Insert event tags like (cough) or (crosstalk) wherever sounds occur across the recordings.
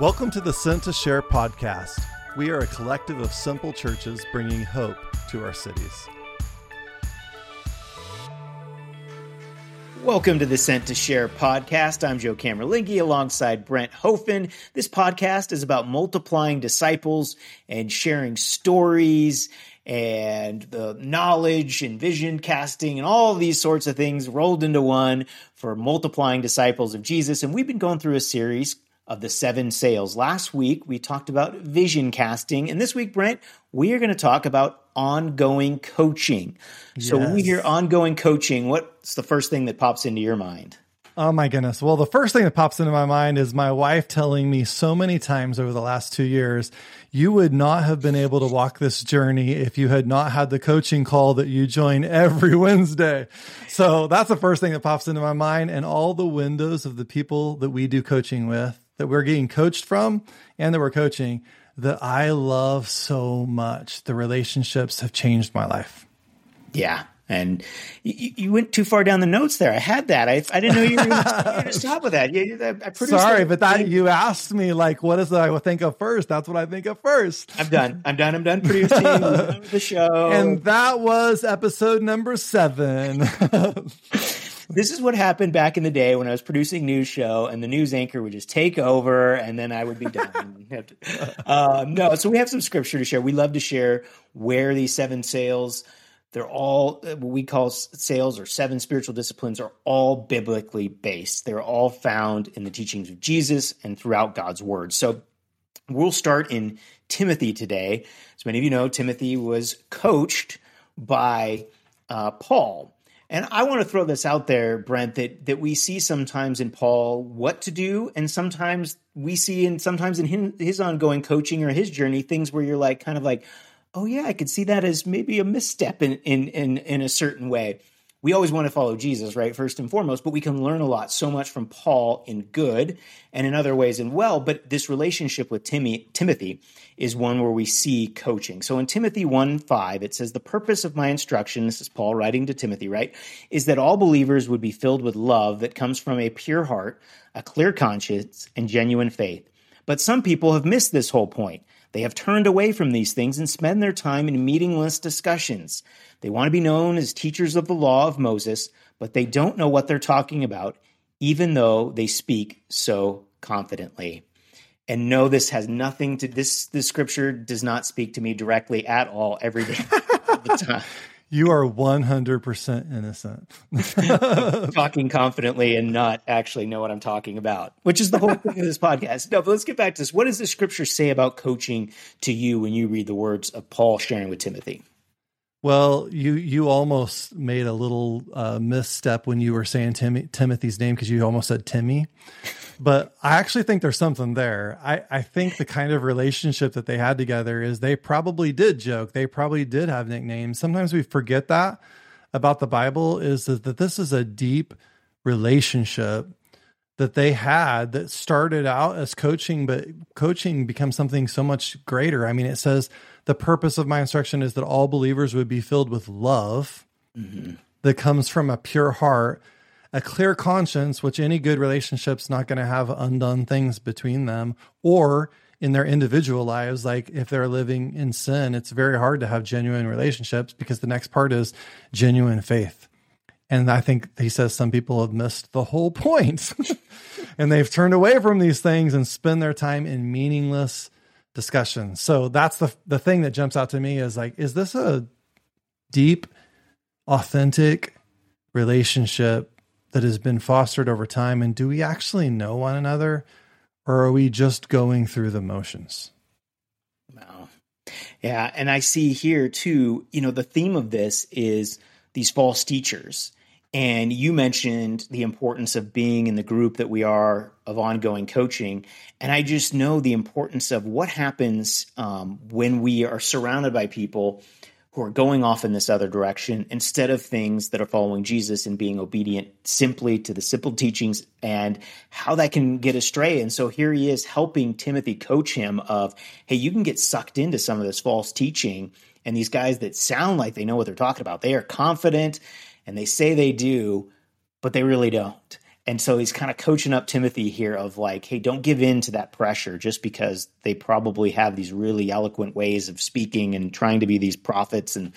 Welcome to the Sent to Share podcast. We are a collective of simple churches bringing hope to our cities. Welcome to the Sent to Share podcast. I'm Joe Camerlingi alongside Brent Hofen. This podcast is about multiplying disciples and sharing stories and the knowledge and vision casting and all these sorts of things rolled into one for multiplying disciples of Jesus. And we've been going through a series of the seven sails. Last week, we talked about vision casting. And this week, Brent, we are going to talk about ongoing coaching. So when we hear ongoing coaching, what's the first thing that pops into your mind? Oh my goodness. Well, the first thing that pops into my mind is my wife telling me so many times over the last two years, you would not have been able to walk this journey if you had not had the coaching call that you join every (laughs) Wednesday. So that's the first thing that pops into my mind. And all the windows of the people that we do coaching with that we're getting coached from and that we're coaching that I love so much. The relationships have changed my life. Yeah. And you, you went too far down the notes there. I had that. I, I didn't know you were going (laughs) to stop with that. You, I, Sorry, but that you asked me like, what is that I think of first? That's what I think of first. I'm done. I'm done. I'm done producing the (laughs) show. And that was episode number seven. (laughs) this is what happened back in the day when I was producing news show and the news anchor would just take over and then I would be done. (laughs) um, no, so we have some scripture to share. We love to share where these seven sails. They're all what we call sails or seven spiritual disciplines are all biblically based. They're all found in the teachings of Jesus and throughout God's word. So we'll start in Timothy today. As many of you know, Timothy was coached by uh, Paul. And I want to throw this out there, Brent, that that we see sometimes in Paul what to do, and sometimes we see in sometimes in his, his ongoing coaching or his journey things where you're like kind of like, oh yeah, I could see that as maybe a misstep in in in, in a certain way we always want to follow Jesus, right? First and foremost, but we can learn a lot so much from Paul in good and in other ways in well. But this relationship with Timmy, Timothy is one where we see coaching. So in Timothy 1 5, it says, The purpose of my instruction, this is Paul writing to Timothy, right? Is that all believers would be filled with love that comes from a pure heart, a clear conscience, and genuine faith. But some people have missed this whole point. They have turned away from these things and spend their time in meaningless discussions. They want to be known as teachers of the law of Moses, but they don't know what they're talking about, even though they speak so confidently. And no, this has nothing to this. This scripture does not speak to me directly at all every day. (laughs) You are 100% innocent. (laughs) talking confidently and not actually know what I'm talking about, which is the whole thing of this podcast. No, but let's get back to this. What does the scripture say about coaching to you when you read the words of Paul sharing with Timothy? Well, you you almost made a little uh, misstep when you were saying Tim- Timothy's name because you almost said Timmy but I actually think there's something there. I, I think the kind of relationship that they had together is they probably did joke. They probably did have nicknames. Sometimes we forget that about the Bible is that, that this is a deep relationship that they had that started out as coaching, but coaching becomes something so much greater. I mean, it says the purpose of my instruction is that all believers would be filled with love mm-hmm. that comes from a pure heart a clear conscience, which any good relationship's not going to have undone things between them, or in their individual lives, like if they're living in sin, it's very hard to have genuine relationships because the next part is genuine faith. And I think he says some people have missed the whole point (laughs) and they've turned away from these things and spend their time in meaningless discussions. So that's the the thing that jumps out to me is like, is this a deep, authentic relationship that has been fostered over time? And do we actually know one another or are we just going through the motions? Wow. Yeah. And I see here too, you know, the theme of this is these false teachers. And you mentioned the importance of being in the group that we are of ongoing coaching. And I just know the importance of what happens um, when we are surrounded by people who are going off in this other direction instead of things that are following Jesus and being obedient simply to the simple teachings and how that can get astray. And so here he is helping Timothy coach him of, hey, you can get sucked into some of this false teaching. And these guys that sound like they know what they're talking about, they are confident and they say they do, but they really don't. And so he's kind of coaching up Timothy here of like, hey, don't give in to that pressure just because they probably have these really eloquent ways of speaking and trying to be these prophets. And,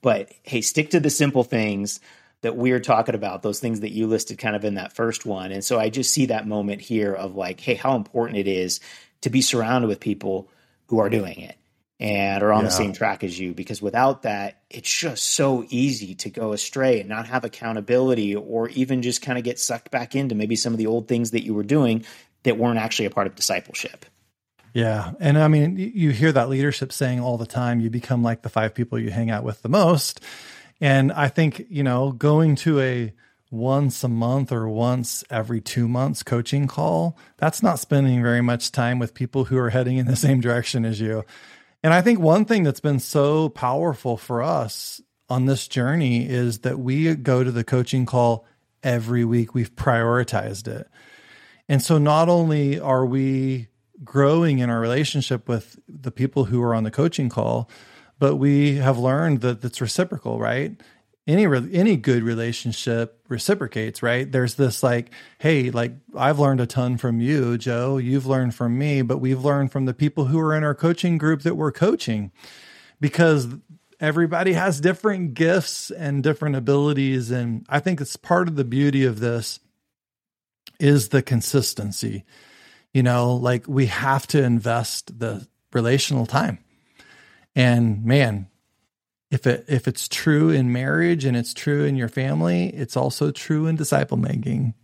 but hey, stick to the simple things that we're talking about, those things that you listed kind of in that first one. And so I just see that moment here of like, hey, how important it is to be surrounded with people who are doing it and are on yeah. the same track as you because without that it's just so easy to go astray and not have accountability or even just kind of get sucked back into maybe some of the old things that you were doing that weren't actually a part of discipleship. Yeah and i mean you hear that leadership saying all the time you become like the five people you hang out with the most. And i think you know going to a once a month or once every two months coaching call that's not spending very much time with people who are heading in the (laughs) same direction as you and I think one thing that's been so powerful for us on this journey is that we go to the coaching call every week. We've prioritized it. And so not only are we growing in our relationship with the people who are on the coaching call, but we have learned that it's reciprocal, right? Any any good relationship reciprocates, right? There's this like, hey, like I've learned a ton from you, Joe. You've learned from me, but we've learned from the people who are in our coaching group that we're coaching, because everybody has different gifts and different abilities, and I think it's part of the beauty of this is the consistency. You know, like we have to invest the relational time. And man, if it if it's true in marriage and it's true in your family, it's also true in disciple making.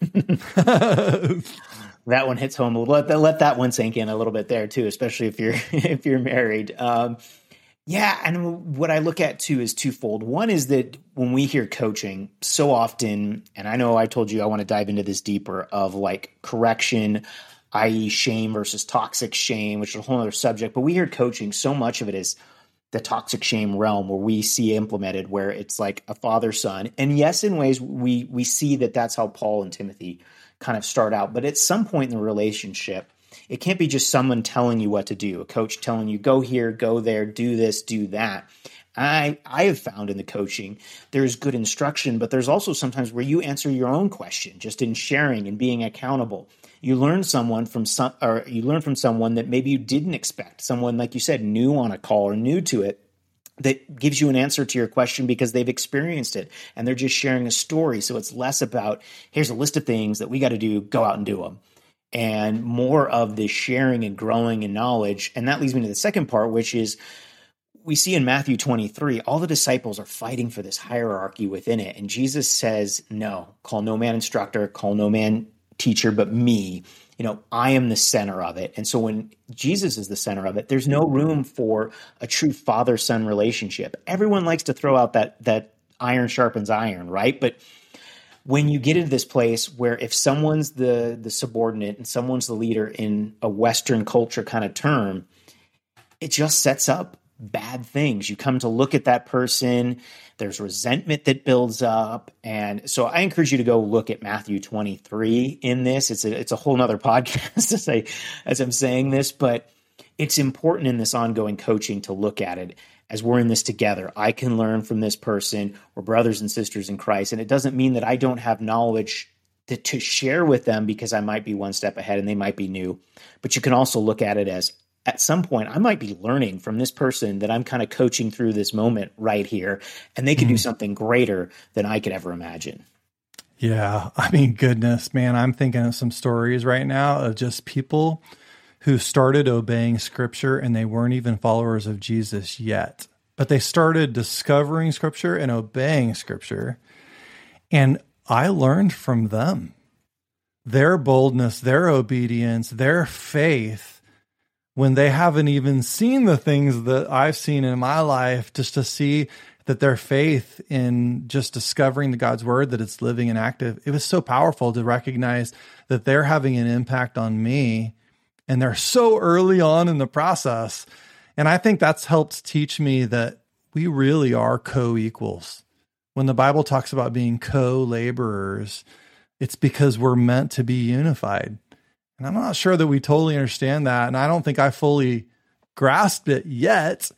(laughs) that one hits home. Let that, let that one sink in a little bit there too, especially if you're (laughs) if you're married. Um, yeah, and what I look at too is twofold. One is that when we hear coaching, so often, and I know I told you I want to dive into this deeper of like correction, i.e., shame versus toxic shame, which is a whole other subject. But we hear coaching, so much of it is the toxic shame realm where we see implemented where it's like a father son. And yes in ways we we see that that's how paul and timothy kind of start out. But at some point in the relationship it can't be just someone telling you what to do a coach telling you go here go there do this do that. I i have found in the coaching there's good instruction but there's also sometimes where you answer your own question just in sharing and being accountable you learn someone from some or you learn from someone that maybe you didn't expect someone like you said new on a call or new to it that gives you an answer to your question because they've experienced it and they're just sharing a story. So it's less about here's a list of things that we got to do go out and do them and more of the sharing and growing in knowledge. And that leads me to the second part which is we see in Matthew 23, all the disciples are fighting for this hierarchy within it. And Jesus says, No, call no man instructor, call no man teacher, but me. You know, I am the center of it. And so when Jesus is the center of it, there's no room for a true father son relationship. Everyone likes to throw out that, that iron sharpens iron, right? But when you get into this place where if someone's the the subordinate and someone's the leader in a western culture kind of term it just sets up bad things. You come to look at that person, there's resentment that builds up. And so I encourage you to go look at Matthew 23 in this. It's a, it's a whole nother (laughs) podcast as, I, as I'm saying this, but it's important in this ongoing coaching to look at it as we're in this together. I can learn from this person. We're brothers and sisters in Christ. And it doesn't mean that I don't have knowledge to, to share with them because I might be one step ahead and they might be new. But you can also look at it as at some point I might be learning from this person that I'm kind of coaching through this moment right here, and they could mm-hmm. do something greater than I could ever imagine. Yeah. I mean, goodness, man, I'm thinking of some stories right now of just people who started obeying scripture and they weren't even followers of Jesus yet, but they started discovering scripture and obeying scripture. And I learned from them their boldness, their obedience, their faith when they haven't even seen the things that I've seen in my life, just to see that their faith in just discovering the God's word, that it's living and active, it was so powerful to recognize that they're having an impact on me and they're so early on in the process. And I think that's helped teach me that we really are co equals. When the Bible talks about being co laborers, it's because we're meant to be unified. And I'm not sure that we totally understand that. And I don't think I fully grasped it yet.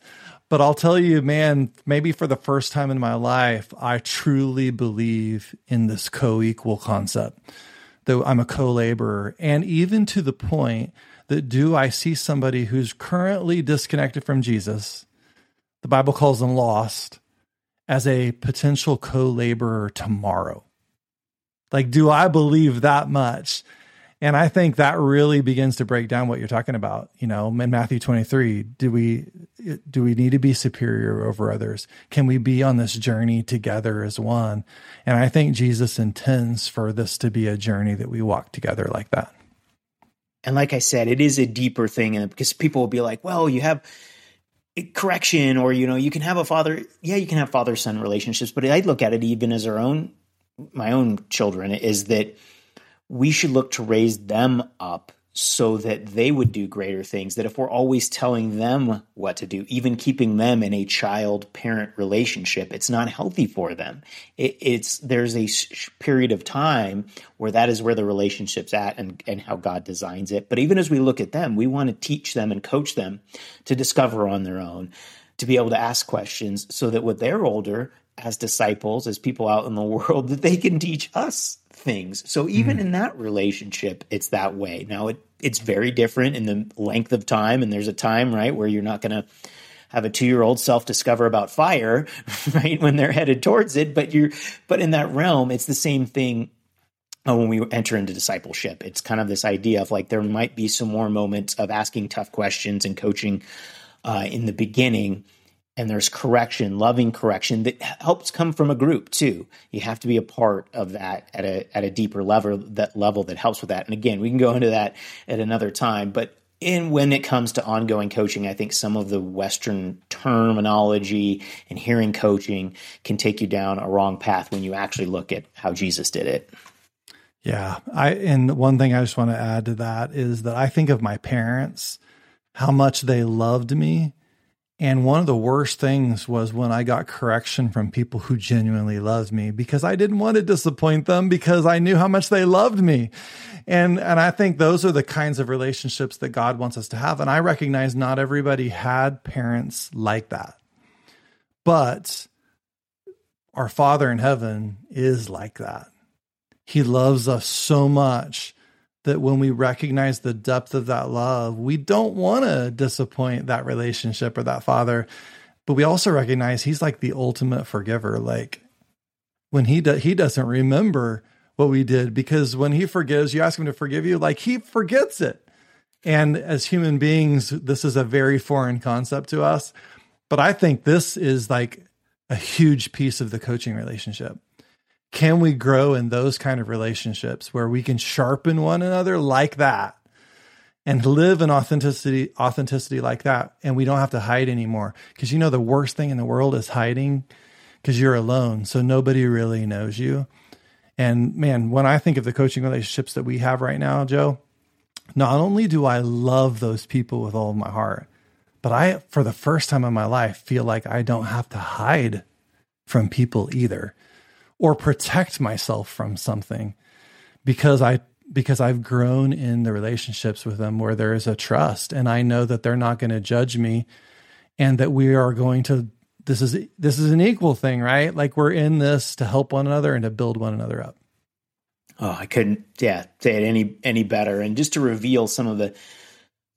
But I'll tell you, man, maybe for the first time in my life, I truly believe in this co equal concept that I'm a co laborer. And even to the point that do I see somebody who's currently disconnected from Jesus, the Bible calls them lost, as a potential co laborer tomorrow? Like, do I believe that much? And I think that really begins to break down what you're talking about. You know, in Matthew 23, do we do we need to be superior over others? Can we be on this journey together as one? And I think Jesus intends for this to be a journey that we walk together like that. And like I said, it is a deeper thing and because people will be like, "Well, you have correction or you know, you can have a father, yeah, you can have father-son relationships, but I look at it even as our own my own children is that we should look to raise them up so that they would do greater things. That if we're always telling them what to do, even keeping them in a child parent relationship, it's not healthy for them. It, it's there's a period of time where that is where the relationship's at and, and how God designs it. But even as we look at them, we want to teach them and coach them to discover on their own, to be able to ask questions so that when they're older, as disciples, as people out in the (laughs) world, that they can teach us things. So even mm. in that relationship, it's that way. Now it it's very different in the length of time, and there's a time right where you're not going to have a two year old self discover about fire, (laughs) right when they're headed towards it. But you're but in that realm, it's the same thing. Uh, when we enter into discipleship, it's kind of this idea of like there might be some more moments of asking tough questions and coaching uh, in the beginning, and there's correction, loving correction that helps come from a group too. You have to be a part of that at a at a deeper level that level that helps with that. And again, we can go into that at another time, but in when it comes to ongoing coaching, I think some of the Western terminology and hearing coaching can take you down a wrong path when you actually look at how Jesus did it. Yeah, I and one thing I just want to add to that is that I think of my parents, how much they loved me and one of the worst things was when I got correction from people who genuinely loved me because I didn't want to disappoint them because I knew how much they loved me. And and I think those are the kinds of relationships that God wants us to have. And I recognize not everybody had parents like that. But our Father in heaven is like that. He loves us so much that when we recognize the depth of that love, we don't want to disappoint that relationship or that father. But we also recognize he's like the ultimate forgiver. Like when he do, he doesn't remember what we did because when he forgives, you ask him to forgive you, like he forgets it. And as human beings, this is a very foreign concept to us. But I think this is like a huge piece of the coaching relationship can we grow in those kind of relationships where we can sharpen one another like that and live in authenticity authenticity like that and we don't have to hide anymore? Because you know the worst thing in the world is hiding because you're alone so nobody really knows you. And man when i think of the coaching relationships that we have right now joe not only do i love those people with all of my heart but i for the first time in my life feel like i don't have to hide from people either or protect myself from something because I because I've grown in the relationships with them where there is a trust and I know that they're not going to judge me and that we are going to this is this is an equal thing, right? Like we're in this to help one another and to build one another up. Oh, I couldn't yeah, say it any any better and just to reveal some of the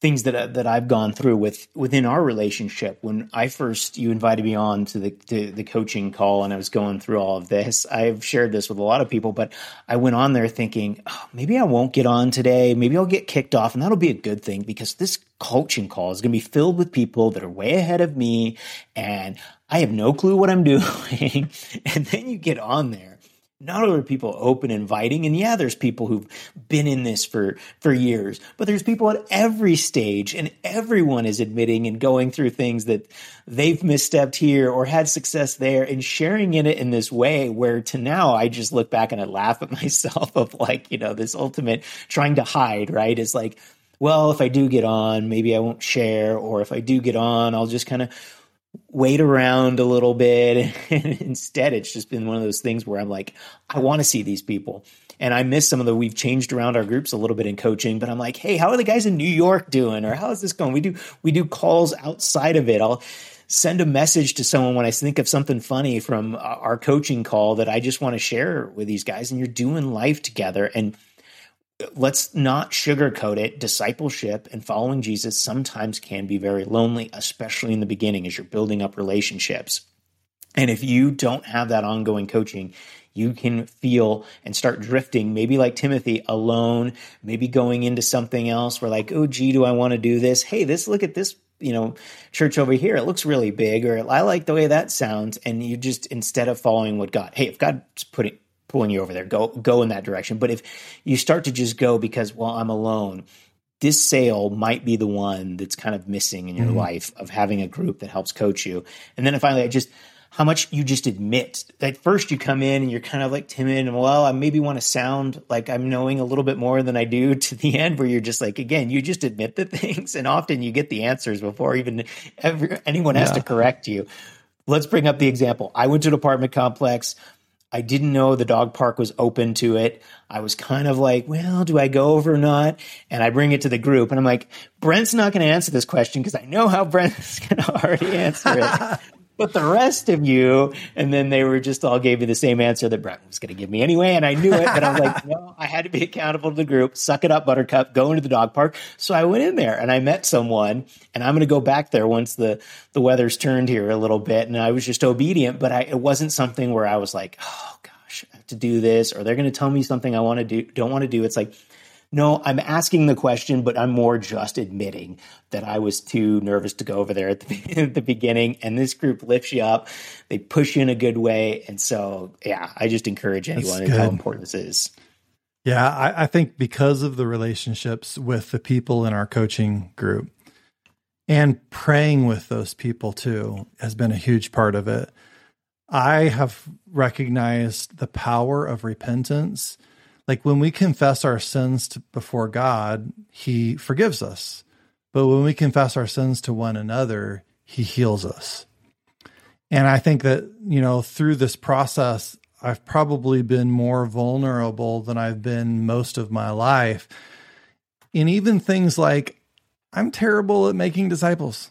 things that that I've gone through with within our relationship. When I first you invited me on to the to the coaching call, and I was going through all of this. I've shared this with a lot of people, but I went on there thinking oh, maybe I won't get on today. Maybe I'll get kicked off, and that'll be a good thing because this coaching call is going to be filled with people that are way ahead of me, and I have no clue what I'm (laughs) doing. and then you get on there not only are people open and inviting and yeah there's people who've been in this for for years but there's people at every stage and everyone is admitting and going through things that they've misstepped here or had success there and sharing in it in this way where to now i just look back and i laugh at (laughs) myself of like you know this ultimate trying to hide right? Is like well if i do get on maybe i won't share or if i do get on i'll just kind of wait around a little bit. (laughs) Instead, it's just been one of those things where I'm like, I want to see these people. and I miss some of the we've changed around our groups a little bit in coaching, but I'm like, hey, how are the guys in New York doing? Or how is this going? We do we do calls outside of it. I'll send a message to someone when I think of something funny from our coaching call that I just want to share with these guys. And you're doing life together. And let's not sugarcoat it. Discipleship and following Jesus sometimes can be very lonely, especially in the beginning as you're building up relationships. And if you don't have that ongoing coaching, you can feel and start drifting, maybe like Timothy, alone, maybe going into something else where, like, oh, gee, do I want to do this? Hey, this, look at this you know church over here it looks really big or i like the way that sounds and you just instead of following what god hey if god's putting pulling you over there go go in that direction but if you start to just go because well i'm alone this sail might be the one that's kind of missing in your mm-hmm. life of having a group that helps coach you and then finally i just how much you just admit. that first, you come in and you're kind of like timid and, well, I maybe want to sound like I'm knowing a little bit more than I do (laughs) to the end, where you're just like, again, you just admit the (laughs) things. And often you get the answers before even ever, anyone has yeah. to correct you. Let's bring up the example. I went to an apartment complex. I didn't know the dog park was open to it. I was kind of like, well, do I go over or not? And I bring it to the group and I'm like, Brent's not going to answer this question because I know how Brent's (laughs) going to already answer it. (laughs) but the rest of you, and then they were just all gave me the same answer that Brent was going to give me anyway, and I knew it. But I'm like, (laughs) no, I had to be accountable to the group. Suck it up, Buttercup. Go into the dog park. So I went in there and I met someone, and I'm going to go back there once the the weather's turned here a little bit. And I was just obedient, but I, it wasn't something where I was like, oh gosh, I have to do this, or they're going to tell me something I want to do, don't want to do. It's like no, I'm asking the question, but I'm more just admitting that I was too nervous to go over there at the, (laughs) at the beginning. And this group lifts you up, they push you in a good way. And so, yeah, I just encourage anyone and how important this is. Yeah, I, I think because of the relationships with the people in our coaching group and praying with those people too has been a huge part of it. I have recognized the power of repentance like when we confess our sins to, before God, He forgives us. But when we confess our sins to one another, He heals us. And I think that, you know, through this process, I've probably been more vulnerable than I've been most of my life. And even things like, I'm terrible at making disciples.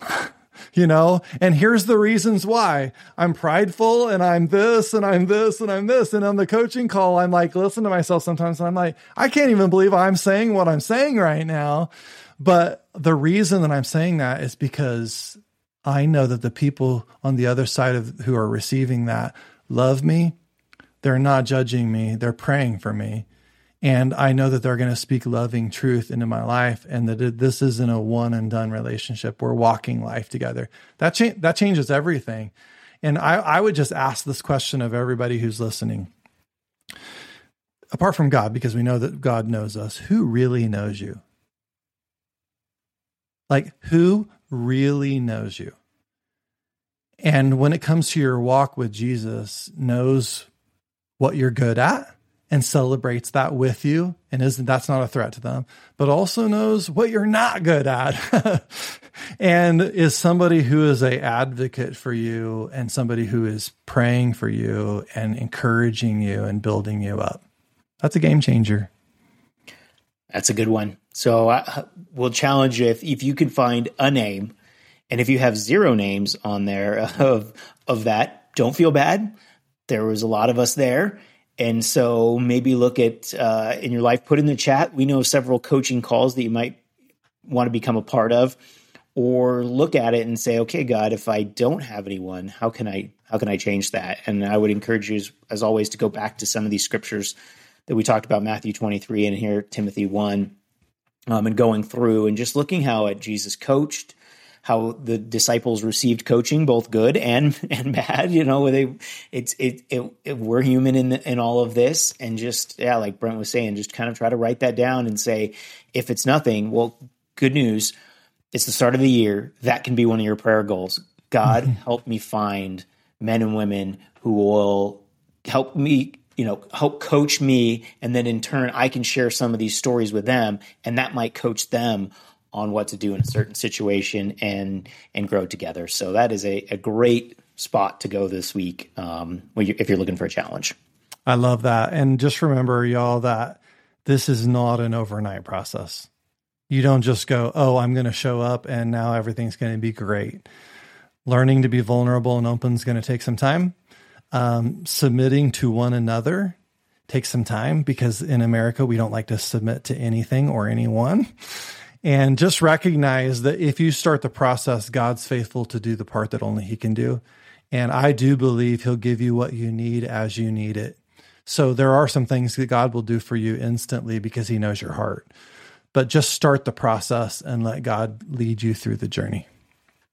(laughs) you know? And here's the reasons why. I'm prideful and i'm this and i'm this and i'm this. And on the coaching call i'm like listen to myself sometimes and i'm like i can't even believe i'm saying what i'm saying right now. But the reason that i'm saying that is because i know that the people on the other side of who are receiving that love me. They're not judging me. They're praying for me and I know that they're going to speak loving truth into my life, and that this isn't a one and done relationship. We're walking life together. That cha- that changes everything. And I, I would just ask this question of everybody who's listening. Apart from God, because we know that God knows us, who really knows you? Like, who really knows you? And when it comes to your walk with Jesus, knows what you're good at and celebrates that with you and isn't that's not a threat to them but also knows what you're not good at (laughs) and is somebody who is a advocate for you and somebody who is praying for you and encouraging you and building you up. That's a game changer. That's a good one. So uh, we'll challenge you if, if you can find a name and if you have zero names on there (laughs) of of that don't feel bad. There was a lot of us there and so maybe look at uh, in your life, put in the chat. We know several coaching calls that you might want to become a part of, or look at it and say, okay, God, if I don't have anyone, how can I how can I change that? And I would encourage you, as, as always, to go back to some of these scriptures that we talked about, Matthew twenty three and here Timothy one, um, and going through and just looking how at Jesus coached how the disciples received coaching, both good and (laughs) and bad. You know, they it's it, it, it we're human in the, in all of this, and just yeah, like Brent was saying, just kind of try to write that down and say, if it's nothing, well, good news, it's the start of the year. That can be one of your prayer goals. God, mm-hmm. help me find men and women who will help me you know help coach me and then in turn i can share some of these stories with them and that might coach them on what to do in a certain situation and and grow together. So that is a, a great spot to go this week um, if you're looking for a challenge. I love that. And just remember, y'all, that this is not an overnight process. You don't just go, oh, I'm going to show up and now everything's going to be great. Learning to be vulnerable and open is going to take some time. Um, submitting to one another takes some time because in America, we don't like to submit to anything or anyone. And just recognize that if you start the process, God's faithful to do the part that only He can do. And I do believe He'll give you what you need as you need it. So there are some things that God will do for you instantly because He knows your heart. But just start the process and let God lead you through the journey.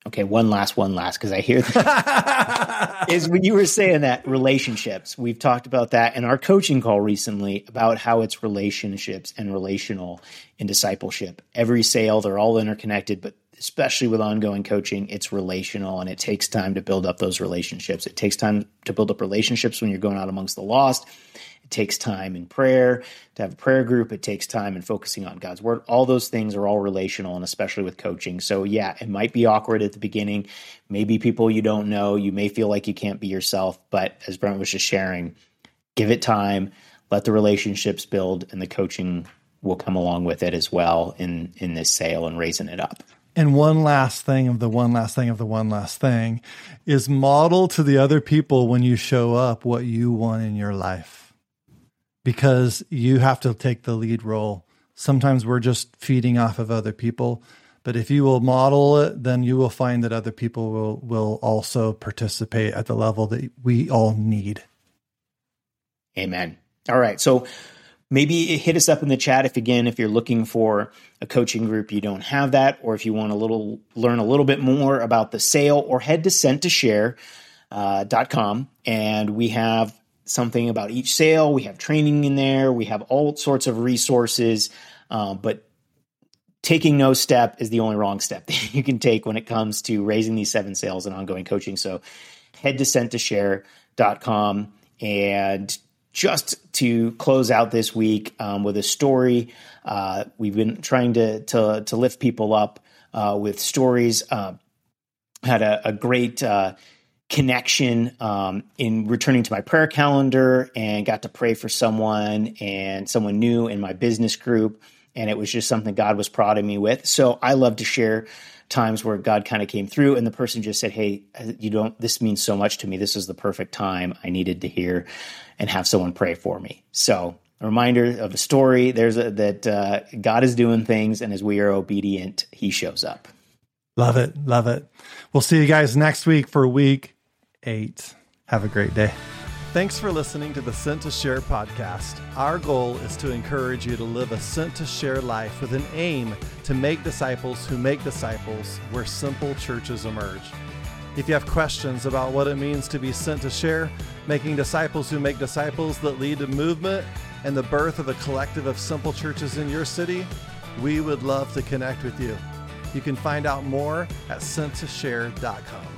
Okay, one last, one last, because I hear that (laughs) is when you were saying that relationships. We've talked about that in our coaching call recently about how it's relationships and relational in discipleship. Every sail, they're all interconnected, but especially with ongoing coaching, it's relational and it takes time to build up those relationships. It takes time to build up relationships when you're going out amongst the lost. It takes time in prayer to have a prayer group. It takes time in focusing on God's word. All those things are all relational and especially with coaching. So, yeah, it might be awkward at the beginning. Maybe people you don't know, you may feel like you can't be yourself. But as Brent was just sharing, give it time, let the relationships build, and the coaching will come along with it as well in, in this sail and raising it up. And one last thing of the one last thing of the one last thing is model to the other people when you show up what you want in your life because you have to take the lead role. Sometimes we're just feeding off of other people, but if you will model it, then you will find that other people will will also participate at the level that we all need. Amen. All right. So maybe hit us up in the chat if again if you're looking for a coaching group you don't have that or if you want a little learn a little bit more about the sail or head to sent to share uh, .com and we have something about each sail. We have training in there. We have all sorts of resources. Uh, but taking no step is the only wrong step (laughs) that you can take when it comes to raising these seven sails and ongoing coaching. So head to sent2share.com and just to close out this week um, with a story. Uh, we've been trying to to, to lift people up uh, with stories. Uh, had a, a great uh, connection um, in returning to my prayer calendar and got to pray for someone and someone new in my business group. And it was just something God was prodding me with. So I love to share times where God kind of came through and the person just said, Hey, you don't, this means so much to me. This is the perfect time I needed to hear and have someone pray for me. So a reminder of a story. There's a, that uh, God is doing things, and as we are obedient, He shows up. Love it. Love it. We'll see you guys next week for week eight. Have a great day. Thanks for listening to the Sent to Share podcast. Our goal is to encourage you to live a sent to share life with an aim to make disciples who make disciples where simple churches emerge. If you have questions about what it means to be sent to share, making disciples who make disciples that lead to movement, and the birth of a collective of simple churches in your city, we would love to connect with you. You can find out more at sent2share.com.